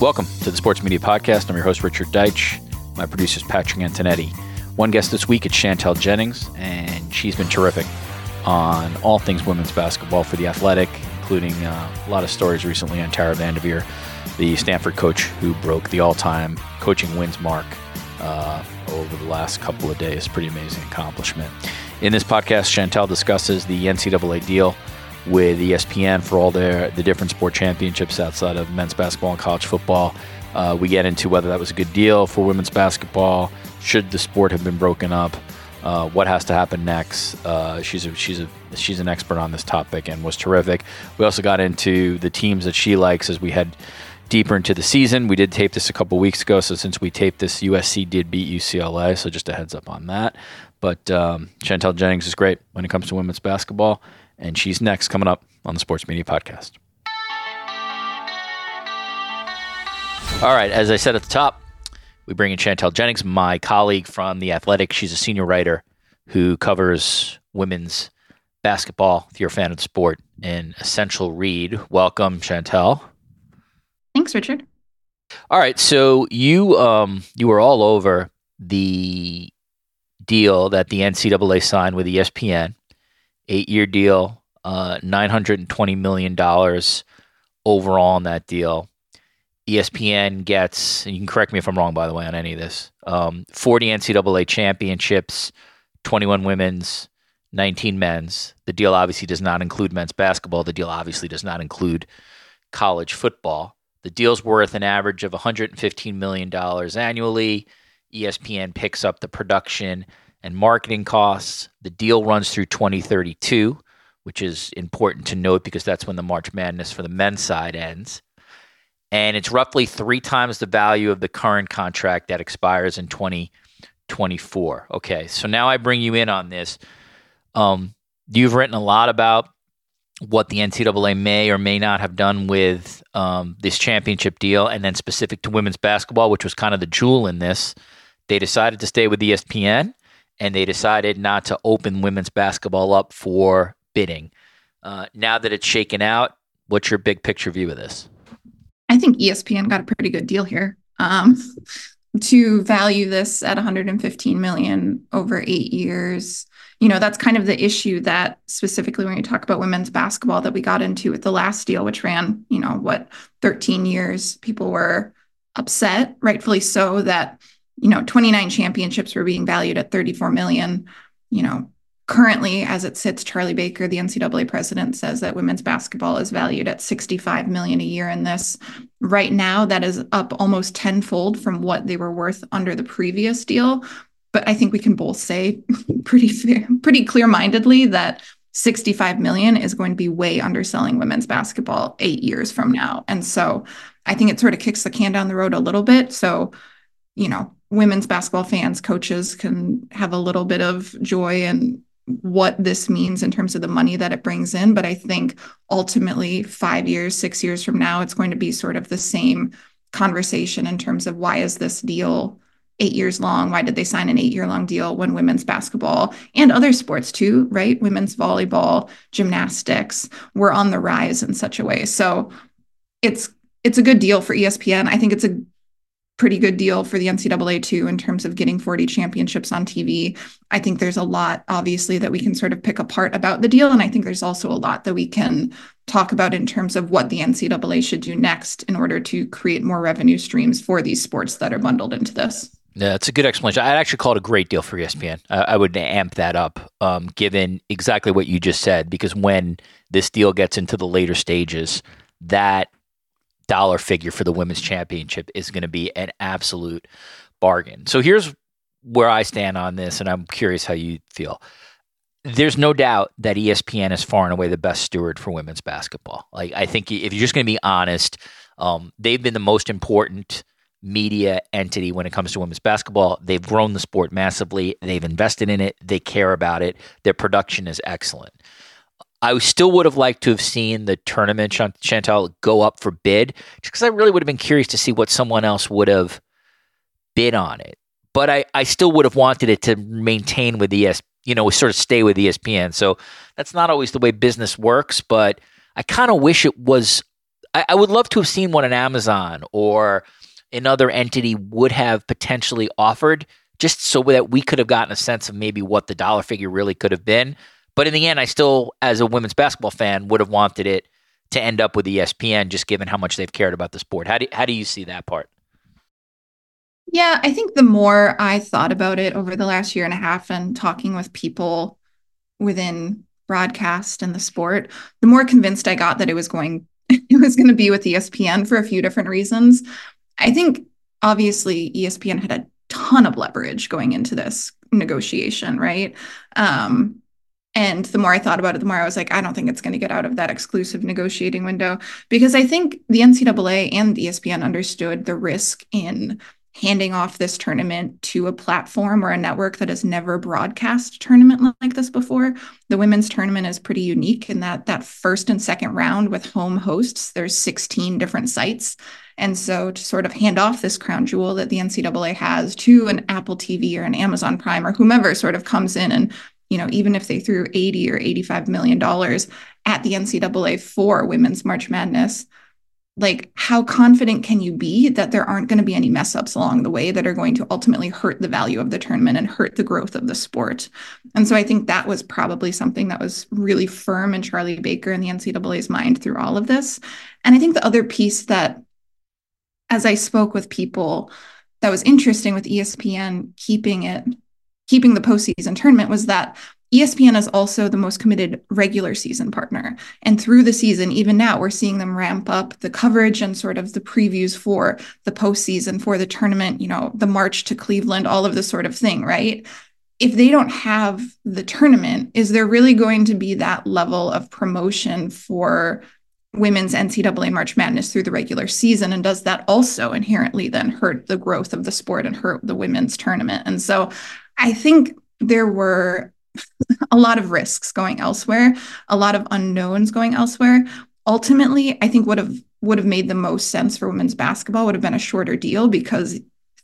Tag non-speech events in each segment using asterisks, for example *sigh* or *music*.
Welcome to the Sports Media Podcast. I'm your host, Richard Deitsch. My producer is Patrick Antonetti. One guest this week is Chantel Jennings, and she's been terrific on all things women's basketball for The Athletic, including uh, a lot of stories recently on Tara Vanderveer, the Stanford coach who broke the all time coaching wins mark uh, over the last couple of days. Pretty amazing accomplishment. In this podcast, Chantel discusses the NCAA deal with ESPN for all their the different sport championships outside of men's basketball and college football. Uh, we get into whether that was a good deal for women's basketball. Should the sport have been broken up? Uh, what has to happen next? Uh, she's a, she's a she's an expert on this topic and was terrific. We also got into the teams that she likes as we head deeper into the season. We did tape this a couple weeks ago, so since we taped this, USC did beat UCLA. So just a heads up on that. But um, Chantel Jennings is great when it comes to women's basketball and she's next coming up on the Sports Media Podcast. All right, as I said at the top, we bring in Chantel Jennings, my colleague from The Athletic. She's a senior writer who covers women's basketball. If you're a fan of the sport, an essential read. Welcome, Chantel. Thanks, Richard. All right, so you um, you were all over the deal that the NCAA signed with ESPN eight year deal, uh, $920 million overall on that deal. ESPN gets, you can correct me if I'm wrong, by the way, on any of this, um, 40 NCAA championships, 21 women's, 19 men's. The deal obviously does not include men's basketball. The deal obviously does not include college football. The deal's worth an average of $115 million annually. ESPN picks up the production and marketing costs. The deal runs through 2032, which is important to note because that's when the March Madness for the men's side ends. And it's roughly three times the value of the current contract that expires in 2024. Okay, so now I bring you in on this. Um, you've written a lot about what the NCAA may or may not have done with um, this championship deal, and then specific to women's basketball, which was kind of the jewel in this. They decided to stay with ESPN and they decided not to open women's basketball up for bidding. Uh, now that it's shaken out, what's your big picture view of this? I think ESPN got a pretty good deal here. Um, *laughs* to value this at 115 million over eight years, you know, that's kind of the issue that specifically when you talk about women's basketball that we got into with the last deal, which ran, you know, what 13 years, people were upset, rightfully so, that you know 29 championships were being valued at 34 million. You know currently as it sits charlie baker the ncaa president says that women's basketball is valued at 65 million a year in this. Right now that is up almost tenfold from what they were worth under the previous deal. But i think we can both say *laughs* pretty pretty clear-mindedly that 65 million is going to be way underselling women's basketball 8 years from now. And so i think it sort of kicks the can down the road a little bit. So you know women's basketball fans, coaches can have a little bit of joy and what this means in terms of the money that it brings in. But I think ultimately, five years, six years from now, it's going to be sort of the same conversation in terms of why is this deal eight years long? Why did they sign an eight year long deal when women's basketball and other sports too, right? Women's volleyball, gymnastics were on the rise in such a way. So it's it's a good deal for ESPN. I think it's a pretty good deal for the NCAA too in terms of getting 40 championships on TV. I think there's a lot, obviously, that we can sort of pick apart about the deal. And I think there's also a lot that we can talk about in terms of what the NCAA should do next in order to create more revenue streams for these sports that are bundled into this. Yeah, it's a good explanation. I'd actually call it a great deal for ESPN. I, I would amp that up, um, given exactly what you just said, because when this deal gets into the later stages, that dollar figure for the women's championship is going to be an absolute bargain. So here's where I stand on this, and I'm curious how you feel. There's no doubt that ESPN is far and away the best steward for women's basketball. Like I think if you're just going to be honest, um, they've been the most important media entity when it comes to women's basketball. They've grown the sport massively. They've invested in it. They care about it. Their production is excellent. I still would have liked to have seen the tournament, Chantel, go up for bid, just because I really would have been curious to see what someone else would have bid on it. But I, I still would have wanted it to maintain with ES, you know, sort of stay with ESPN. So that's not always the way business works, but I kind of wish it was. I, I would love to have seen what an Amazon or another entity would have potentially offered, just so that we could have gotten a sense of maybe what the dollar figure really could have been. But in the end, I still, as a women's basketball fan, would have wanted it to end up with ESPN, just given how much they've cared about the sport. How do how do you see that part? Yeah, I think the more I thought about it over the last year and a half and talking with people within broadcast and the sport, the more convinced I got that it was going *laughs* it was going to be with ESPN for a few different reasons. I think obviously ESPN had a ton of leverage going into this negotiation, right? Um, and the more I thought about it, the more I was like, I don't think it's going to get out of that exclusive negotiating window because I think the NCAA and ESPN understood the risk in handing off this tournament to a platform or a network that has never broadcast a tournament like this before. The women's tournament is pretty unique in that that first and second round with home hosts, there's 16 different sites. And so to sort of hand off this crown jewel that the NCAA has to an Apple TV or an Amazon Prime or whomever sort of comes in and you know, even if they threw 80 or 85 million dollars at the NCAA for women's March Madness, like how confident can you be that there aren't going to be any mess ups along the way that are going to ultimately hurt the value of the tournament and hurt the growth of the sport? And so i think that was probably something that was really firm in charlie baker and the ncaa's mind through all of this. And i think the other piece that as i spoke with people that was interesting with espn keeping it keeping the postseason tournament was that ESPN is also the most committed regular season partner. And through the season, even now, we're seeing them ramp up the coverage and sort of the previews for the postseason, for the tournament, you know, the march to Cleveland, all of this sort of thing, right? If they don't have the tournament, is there really going to be that level of promotion for women's NCAA March Madness through the regular season? And does that also inherently then hurt the growth of the sport and hurt the women's tournament? And so I think there were *laughs* a lot of risks going elsewhere, a lot of unknowns going elsewhere. Ultimately, I think would have would have made the most sense for women's basketball would have been a shorter deal because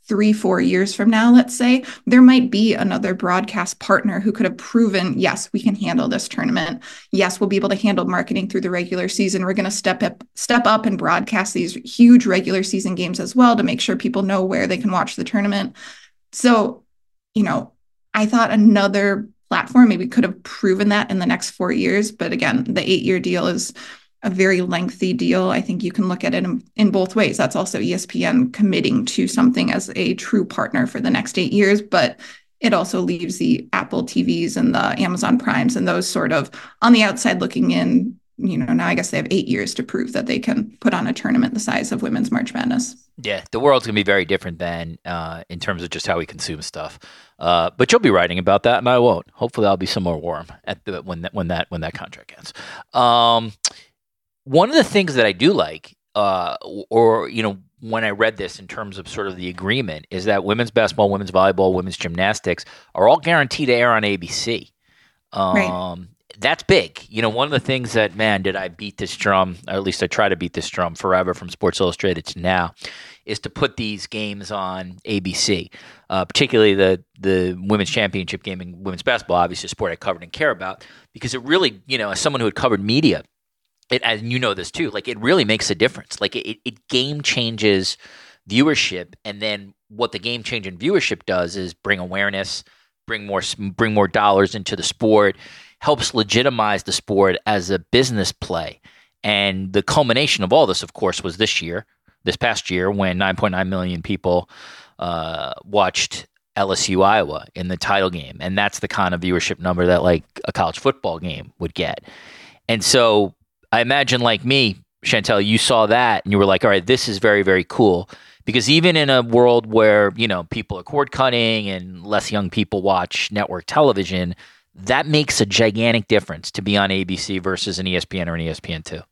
three, four years from now, let's say, there might be another broadcast partner who could have proven, yes, we can handle this tournament. Yes, we'll be able to handle marketing through the regular season. We're going to step up, step up and broadcast these huge regular season games as well to make sure people know where they can watch the tournament. So, you know, I thought another platform maybe could have proven that in the next four years. But again, the eight year deal is a very lengthy deal. I think you can look at it in, in, both ways. That's also ESPN committing to something as a true partner for the next eight years, but it also leaves the Apple TVs and the Amazon Primes and those sort of on the outside looking in. You know, now I guess they have eight years to prove that they can put on a tournament the size of Women's March Madness. Yeah, the world's gonna be very different then uh, in terms of just how we consume stuff. Uh, but you'll be writing about that, and I won't. Hopefully, I'll be somewhere warm at the when that when that when that contract ends. Um, one of the things that I do like, uh, or you know, when I read this in terms of sort of the agreement, is that women's basketball, women's volleyball, women's gymnastics are all guaranteed to air on ABC. Um, right that's big. You know, one of the things that, man, did I beat this drum, or at least I try to beat this drum forever from Sports Illustrated to now, is to put these games on ABC, uh, particularly the the women's championship game in women's basketball, obviously a sport I covered and care about, because it really, you know, as someone who had covered media, it, and you know this too, like it really makes a difference. Like it, it game changes viewership. And then what the game change changing viewership does is bring awareness, bring more bring more dollars into the sport, helps legitimize the sport as a business play. And the culmination of all this, of course, was this year, this past year, when 9.9 million people uh, watched LSU Iowa in the title game, and that's the kind of viewership number that like a college football game would get. And so I imagine, like me, Chantel, you saw that and you were like, all right, this is very, very cool. Because even in a world where, you know, people are cord cutting and less young people watch network television, that makes a gigantic difference to be on ABC versus an ESPN or an ESPN2.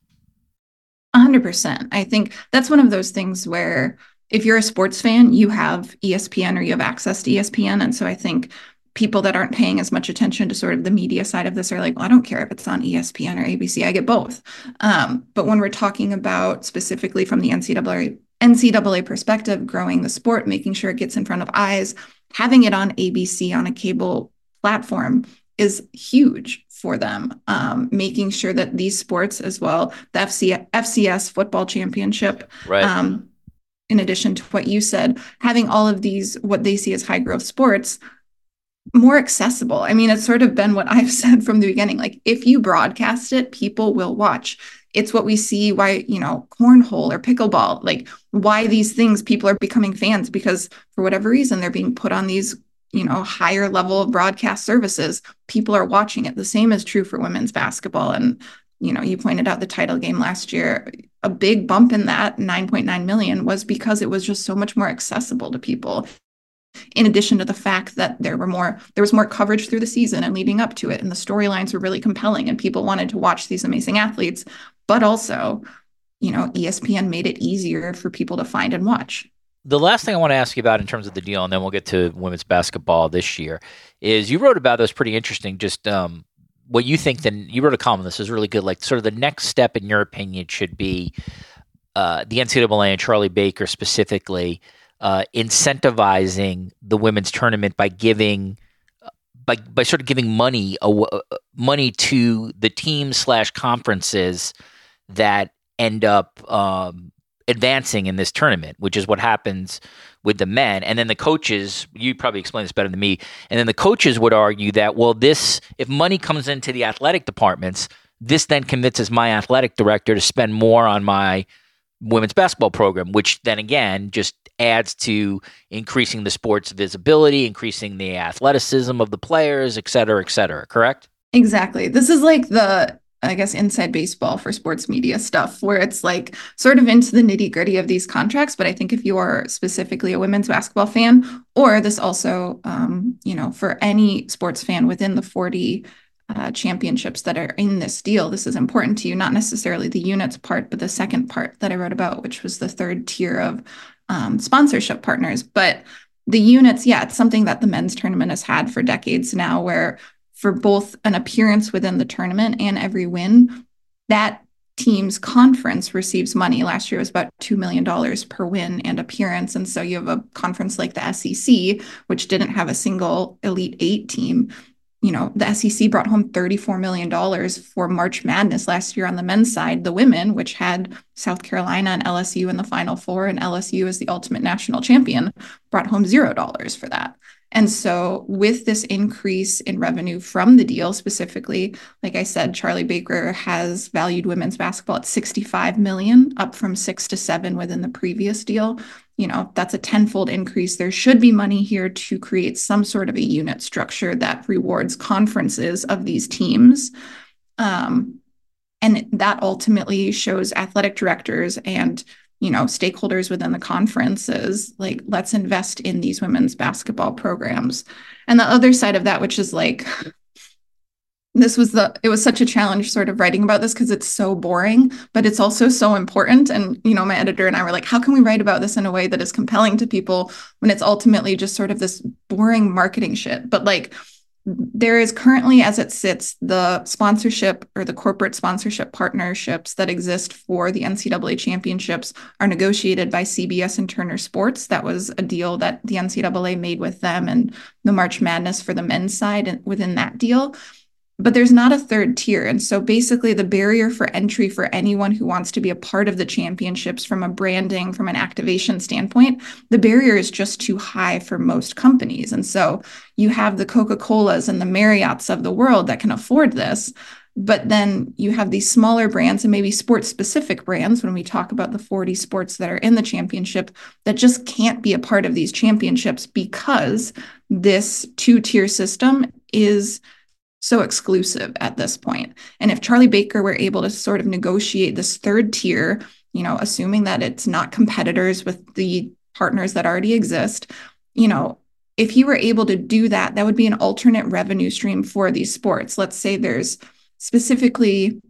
100%. I think that's one of those things where if you're a sports fan, you have ESPN or you have access to ESPN. And so I think people that aren't paying as much attention to sort of the media side of this are like, well, I don't care if it's on ESPN or ABC, I get both. Um, but when we're talking about specifically from the NCAA NCAA perspective, growing the sport, making sure it gets in front of eyes, having it on ABC on a cable platform is huge for them. Um, making sure that these sports as well, the FC, FCS football championship, right. um, in addition to what you said, having all of these what they see as high growth sports more accessible. I mean, it's sort of been what *laughs* I've said from the beginning. Like, if you broadcast it, people will watch. It's what we see why, you know, cornhole or pickleball, like why these things people are becoming fans because for whatever reason they're being put on these, you know, higher level of broadcast services. People are watching it. The same is true for women's basketball. And, you know, you pointed out the title game last year. A big bump in that 9.9 million was because it was just so much more accessible to people in addition to the fact that there were more there was more coverage through the season and leading up to it and the storylines were really compelling and people wanted to watch these amazing athletes but also you know espn made it easier for people to find and watch the last thing i want to ask you about in terms of the deal and then we'll get to women's basketball this year is you wrote about this pretty interesting just um, what you think then you wrote a column this is really good like sort of the next step in your opinion should be uh, the ncaa and charlie baker specifically uh, incentivizing the women's tournament by giving by by sort of giving money uh, money to the teams slash conferences that end up um, advancing in this tournament, which is what happens with the men. And then the coaches, you probably explain this better than me. And then the coaches would argue that, well, this if money comes into the athletic departments, this then convinces my athletic director to spend more on my women's basketball program, which then again just adds to increasing the sport's visibility, increasing the athleticism of the players, et cetera, et cetera. Correct? Exactly. This is like the I guess inside baseball for sports media stuff, where it's like sort of into the nitty gritty of these contracts. But I think if you are specifically a women's basketball fan, or this also, um, you know, for any sports fan within the 40 uh, championships that are in this deal, this is important to you, not necessarily the units part, but the second part that I wrote about, which was the third tier of um, sponsorship partners. But the units, yeah, it's something that the men's tournament has had for decades now, where for both an appearance within the tournament and every win, that team's conference receives money. Last year was about $2 million per win and appearance. And so you have a conference like the SEC, which didn't have a single Elite Eight team you know, the SEC brought home $34 million for March Madness last year on the men's side. The women, which had South Carolina and LSU in the Final Four, and LSU as the ultimate national champion, brought home $0 for that. And so, with this increase in revenue from the deal specifically, like I said, Charlie Baker has valued women's basketball at 65 million, up from six to seven within the previous deal. You know, that's a tenfold increase. There should be money here to create some sort of a unit structure that rewards conferences of these teams. Um, and that ultimately shows athletic directors and you know stakeholders within the conferences like let's invest in these women's basketball programs and the other side of that which is like this was the it was such a challenge sort of writing about this because it's so boring but it's also so important and you know my editor and i were like how can we write about this in a way that is compelling to people when it's ultimately just sort of this boring marketing shit but like there is currently, as it sits, the sponsorship or the corporate sponsorship partnerships that exist for the NCAA championships are negotiated by CBS and Turner Sports. That was a deal that the NCAA made with them and the March Madness for the men's side and within that deal. But there's not a third tier. And so basically, the barrier for entry for anyone who wants to be a part of the championships from a branding, from an activation standpoint, the barrier is just too high for most companies. And so you have the Coca Colas and the Marriotts of the world that can afford this. But then you have these smaller brands and maybe sports specific brands when we talk about the 40 sports that are in the championship that just can't be a part of these championships because this two tier system is so exclusive at this point. And if Charlie Baker were able to sort of negotiate this third tier, you know, assuming that it's not competitors with the partners that already exist, you know, if he were able to do that, that would be an alternate revenue stream for these sports. Let's say there's specifically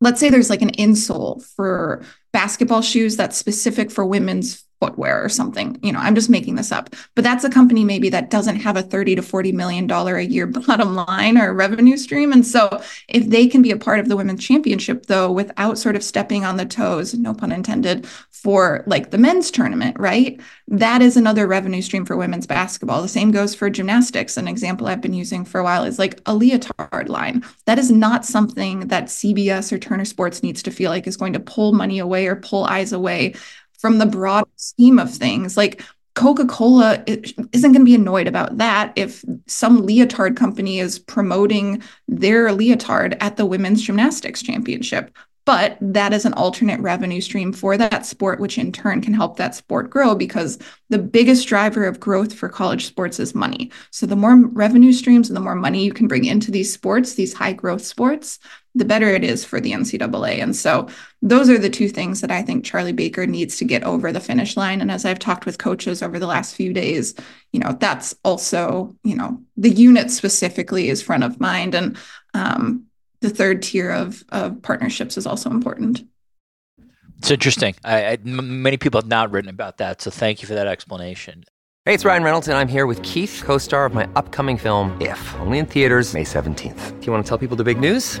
let's say there's like an insole for basketball shoes that's specific for women's footwear or something. You know, I'm just making this up. But that's a company maybe that doesn't have a 30 to 40 million dollar a year *laughs* bottom line or revenue stream. And so if they can be a part of the women's championship though without sort of stepping on the toes, no pun intended, for like the men's tournament, right? That is another revenue stream for women's basketball. The same goes for gymnastics. An example I've been using for a while is like a leotard line. That is not something that CBS or Turner Sports needs to feel like is going to pull money away or pull eyes away from the broad scheme of things. Like Coca Cola isn't going to be annoyed about that if some leotard company is promoting their leotard at the Women's Gymnastics Championship. But that is an alternate revenue stream for that sport, which in turn can help that sport grow because the biggest driver of growth for college sports is money. So the more revenue streams and the more money you can bring into these sports, these high growth sports, the better it is for the NCAA. And so those are the two things that I think Charlie Baker needs to get over the finish line. And as I've talked with coaches over the last few days, you know, that's also, you know, the unit specifically is front of mind. And um, the third tier of, of partnerships is also important. It's interesting. I, I, m- many people have not written about that. So thank you for that explanation. Hey, it's Ryan Reynolds, and I'm here with Keith, co star of my upcoming film, If, only in theaters, May 17th. Do you want to tell people the big news?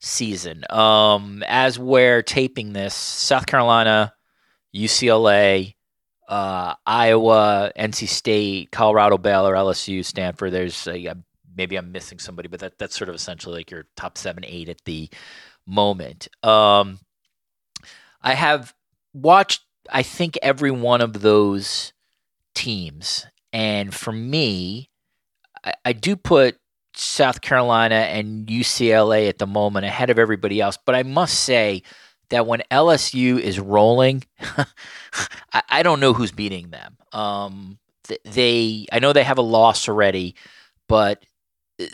season. Um, as we're taping this, South Carolina, UCLA, uh, Iowa, NC State, Colorado, Baylor, LSU, Stanford. There's a, maybe I'm missing somebody, but that that's sort of essentially like your top seven, eight at the moment. Um, I have watched, I think, every one of those teams, and for me, I, I do put South Carolina and UCLA at the moment ahead of everybody else. But I must say that when LSU is rolling, *laughs* I, I, don't know who's beating them. Um, they, I know they have a loss already, but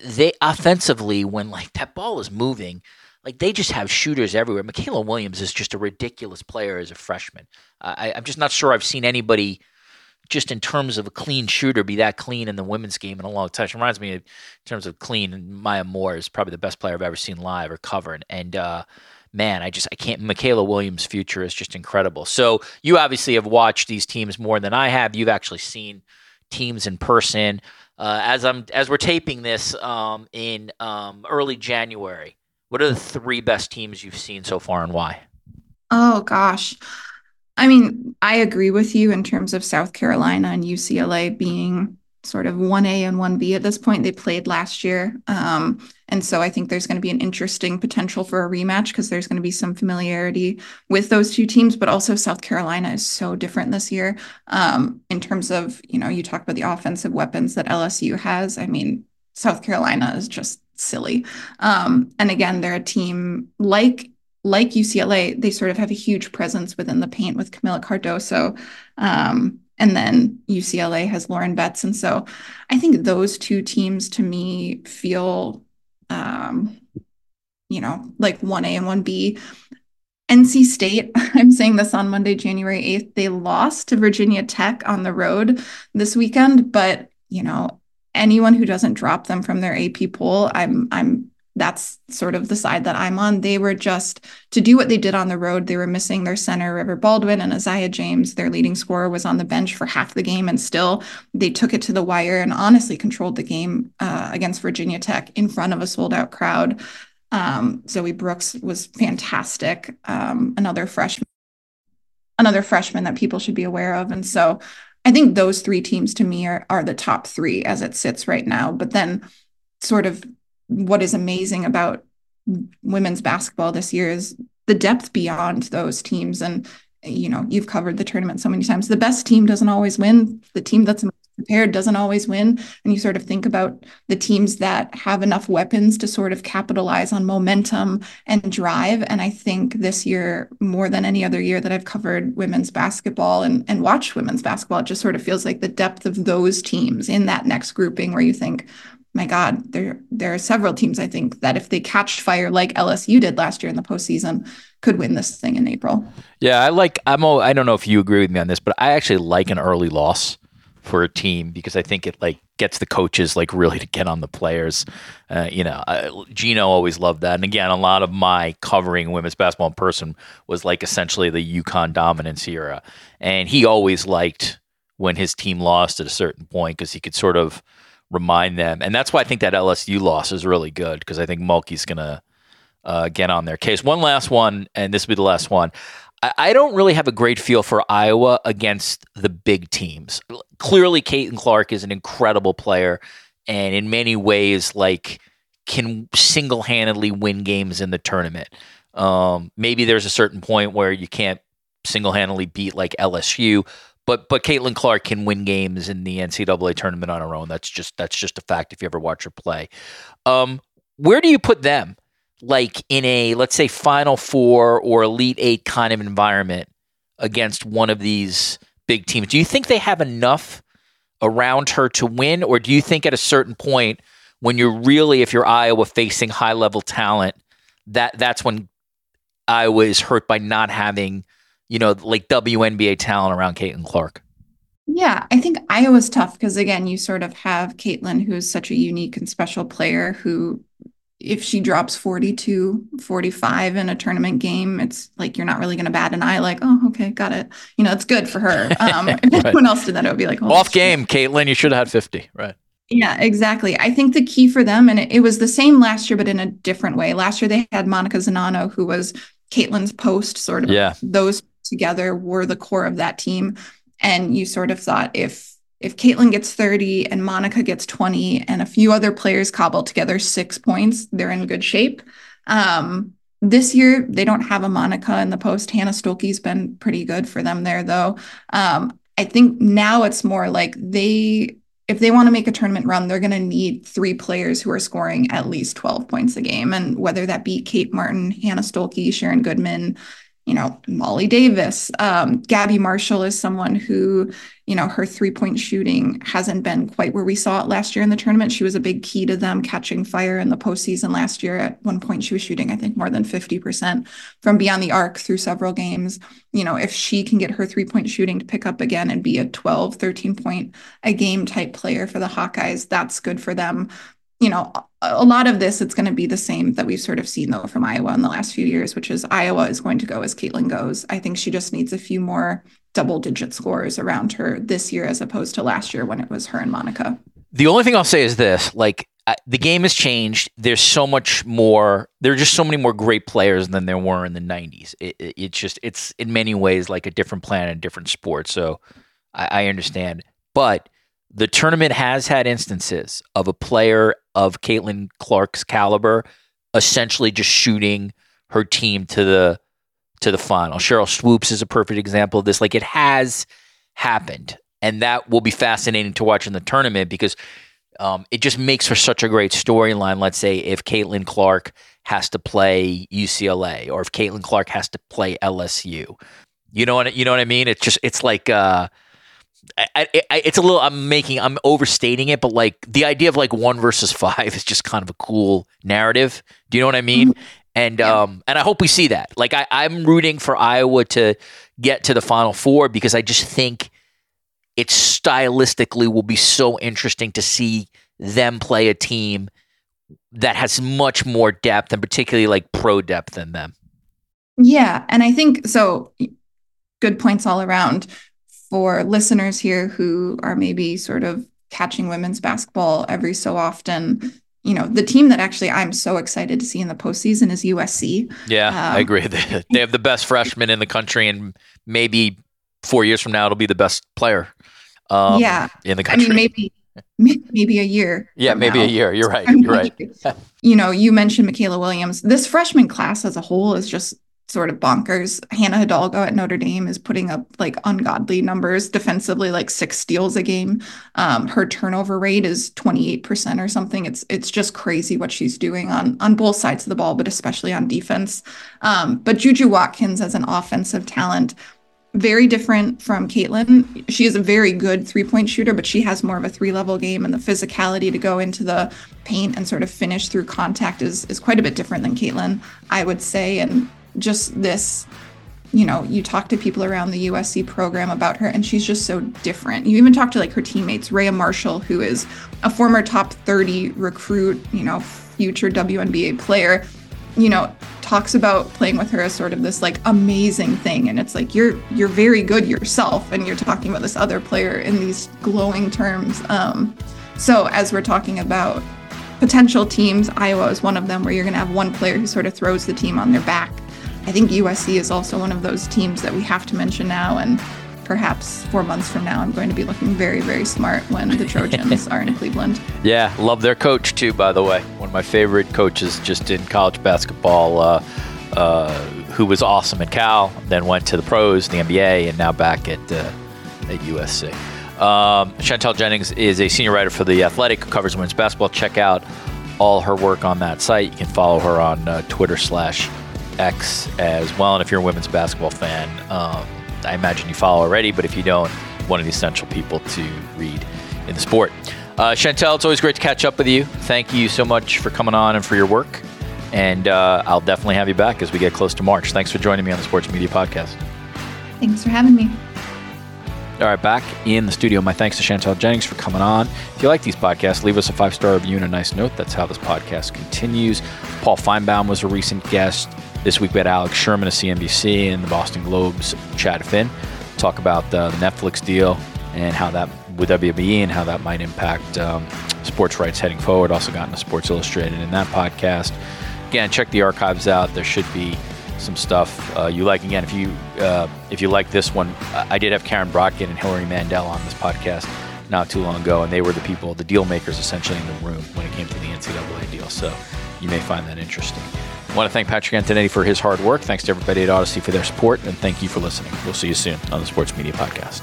they offensively, when like that ball is moving, like they just have shooters everywhere. Mikaylah Williams is just a ridiculous player as a freshman. I, I'm just not sure I've seen anybody just in terms of a clean shooter, be that clean in the women's game in a long time. It reminds me of, in terms of clean, Maya Moore is probably the best player I've ever seen live or covered. And uh, man, I just I can't. Mikaylah Williams' future is just incredible. So you obviously have watched these teams more than I have. You've actually seen teams in person. Uh, as I'm as we're taping this um, in um, early January, what are the three best teams you've seen so far and why? Oh gosh. I mean, I agree with you in terms of South Carolina and UCLA being sort of 1A and 1B at this point. They played last year. Um, and so I think there's going to be an interesting potential for a rematch because there's going to be some familiarity with those two teams. But also, South Carolina is so different this year um, in terms of, you know, you talk about the offensive weapons that LSU has. I mean, South Carolina is just silly. Um, and again, they're a team like like UCLA, they sort of have a huge presence within the paint with Kamilla Cardoso. Um, and then UCLA has Lauren Betts. And so I think those two teams to me feel, um, you know, like 1A and 1B. NC State, *laughs* I'm saying this on Monday, January 8th, they lost to Virginia Tech on the road this weekend. But, you know, anyone who doesn't drop them from their AP poll, I'm I'm that's sort of the side that I'm on. They were just to do what they did on the road. They were missing their center, River Baldwin and Aziaha James. Their leading scorer was on the bench for half the game, and still they took it to the wire and honestly controlled the game uh, against Virginia Tech in front of a sold out crowd. Um, Zoe Brooks was fantastic. Um, another freshman, another freshman that people should be aware of, and so I think those three teams to me are are the top three as it sits right now. But then, sort of what is amazing about women's basketball this year is the depth beyond those teams. And, you know, you've covered the tournament so many times. The best team doesn't always win. The team that's prepared doesn't always win. And you sort of think about the teams that have enough weapons to sort of capitalize on momentum and drive. And I think this year, more than any other year that I've covered women's basketball and, and watched women's basketball, it just sort of feels like the depth of those teams in that next grouping where you think, my God, there there are several teams I think that if they catch fire like LSU did last year in the postseason, could win this thing in April. Yeah, I like. I'm. all, I don't know if you agree with me on this, but I actually like an early loss for a team because I think it like gets the coaches like really to get on the players. Uh, you know, uh, Gino always loved that, and again, a lot of my covering women's basketball in person was like essentially the UConn dominance era, and he always liked when his team lost at a certain point because he could sort of remind them. And that's why I think that LSU loss is really good because I think Mulkey's going to uh, get on their case. One last one, and this will be the last one. I, I don't really have a great feel for Iowa against the big teams. Clearly, Caitlin Clark is an incredible player, and in many ways, like can single handedly win games in the tournament. Um, maybe there's a certain point where you can't single handedly beat like LSU, but but Caitlin Clark can win games in the NCAA tournament on her own. That's just that's just a fact if you ever watch her play. Um, where do you put them? Like in a let's say Final Four or Elite Eight kind of environment against one of these big teams. Do you think they have enough around her to win, or do you think at a certain point when you're really, if you're Iowa facing high level talent, that that's when Iowa is hurt by not having you know, like WNBA talent around Caitlin Clark? Yeah, I think Iowa's tough because again, you sort of have Caitlin, who's such a unique and special player who if she drops 42, 45 in a tournament game, it's like you're not really going to bat an eye like, oh, okay, got it. You know, it's good for her. *laughs* Um, if right. anyone else did that, it would be like, oh, off game, Caitlin, you should have had 50. Right. Yeah, exactly. I think the key for them, and it, it, was the same last year, but in a different way. Last year, they had Monica Czinano, who was Caitlin's post, sort of yeah. those together were the core of that team. And you sort of thought if if Caitlin gets 30 and Monica gets 20 and a few other players cobble together six points, they're in good shape. Um, this year, they don't have a Monica in the post. Hannah Stuelke's been pretty good for them there, though. Um, I think now it's more like they, if they want to make a tournament run, they're going to need three players who are scoring at least 12 points a game. And whether that be Kate Martin, Hannah Stuelke, Sharon Goodman, you know, Molly Davis. Um, Gabby Marshall is someone who, you know, her three point shooting hasn't been quite where we saw it last year in the tournament. She was a big key to them catching fire in the postseason last year. At one point, she was shooting, I think, more than 50% from beyond the arc through several games. You know, if she can get her three point shooting to pick up again and be a 12, 13 point a game type player for the Hawkeyes, that's good for them you know, a lot of this, it's going to be the same that we've sort of seen though from Iowa in the last few years, which is Iowa is going to go as Caitlin goes. I think she just needs a few more double digit scores around her this year as opposed to last year when it was her and Monica. The only thing I'll say is this like, I, the game has changed. There's so much more. There are just so many more great players than there were in the '90s. It, it, it's just, it's in many ways like a different planet, a different sport. So I, I understand, but the tournament has had instances of a player of Caitlin Clark's caliber essentially just shooting her team to the to the final. Sheryl Swoopes is a perfect example of this. Like it has happened, and that will be fascinating to watch in the tournament because um, it just makes for such a great storyline. Let's say if Caitlin Clark has to play UCLA, or if Caitlin Clark has to play LSU. You know what you know what I mean? It's just it's like uh, I, I, it's a little i'm making i'm overstating it but like the idea of like one versus *laughs* five is just kind of a cool narrative do you know what i mean mm-hmm. and yeah. um and i hope we see that like I, i'm rooting for iowa to get to the final four because i just think it stylistically will be so interesting to see them play a team that has much more depth and particularly like pro depth than them. Yeah. And I think so good points all around for listeners here who are maybe sort of catching women's basketball every so often. You know, the team that actually I'm so excited to see in the postseason is USC. Yeah, um, I agree. *laughs* They have the best freshman in the country, and maybe four years from now, it'll be the best player. Um, yeah, in the country. I mean, maybe *laughs* maybe a year. Yeah, maybe now. a year. You're right. *laughs* You're right. you know, you mentioned Mikaylah Williams. This freshman class as a whole is just sort of bonkers. Hannah Hidalgo at Notre Dame is putting up like ungodly numbers defensively, like six steals a game. Um, her turnover rate is 28% or something. It's it's just crazy what she's doing on on both sides of the ball, but especially on defense. Um, but Juju Watkins as an offensive talent, very different from Caitlin. She is a very good three point shooter, but she has more of a three level game, and the physicality to go into the paint and sort of finish through contact is is quite a bit different than Caitlin, I would say. And just this you know, you talk to people around the USC program about her, and she's just so different. You even talk to like her teammates, Rayah Marshall, who is a former top 30 recruit, you know, future WNBA player, you know, talks about playing with her as sort of this like amazing thing. And it's like you're you're very good yourself, and you're talking about this other player in these glowing terms. Um, so as we're talking about potential teams, Iowa is one of them where you're going to have one player who sort of throws the team on their back I think USC is also one of those teams that we have to mention now. And perhaps four months from now, I'm going to be looking very, very smart when the Trojans *laughs* are in Cleveland. Yeah, love their coach too, by the way. One of my favorite coaches just in college basketball, uh, uh, who was awesome at Cal, then went to the pros, the NBA, and now back at, uh, at USC. Um, Chantel Jennings is a senior writer for The Athletic who covers women's basketball. Check out all her work on that site. You can follow her on uh, Twitter slash X as well. And if you're a women's basketball fan, um, I imagine you follow already, but if you don't, one of the essential people to read in the sport. Uh, Chantel, it's always great to catch up with you. Thank you so much for coming on and for your work. And uh, I'll definitely have you back as we get close to March. Thanks for joining me on the Sports Media Podcast. Thanks for having me. All right, back in the studio. My thanks to Chantel Jennings for coming on. If you like these podcasts, leave us a five star review and a nice note. That's how this podcast continues. Paul Finebaum was a recent guest. This week we had Alex Sherman of CNBC and the Boston Globe's Chad Finn talk about the Netflix deal and how that with WWE and how that might impact um, sports rights heading forward. Also got into Sports Illustrated in that podcast. Again, check the archives out. There should be some stuff uh, you like. Again, if you uh, if you like this one, I did have Karen Brodkin and Hilary Mandel on this podcast not too long ago, and they were the people, the deal makers, essentially in the room when it came to the NCAA deal. So you may find that interesting. I want to thank Patrick Antonetti for his hard work. Thanks to everybody at Audacy for their support, and thank you for listening. We'll see you soon on the Sports Media Podcast.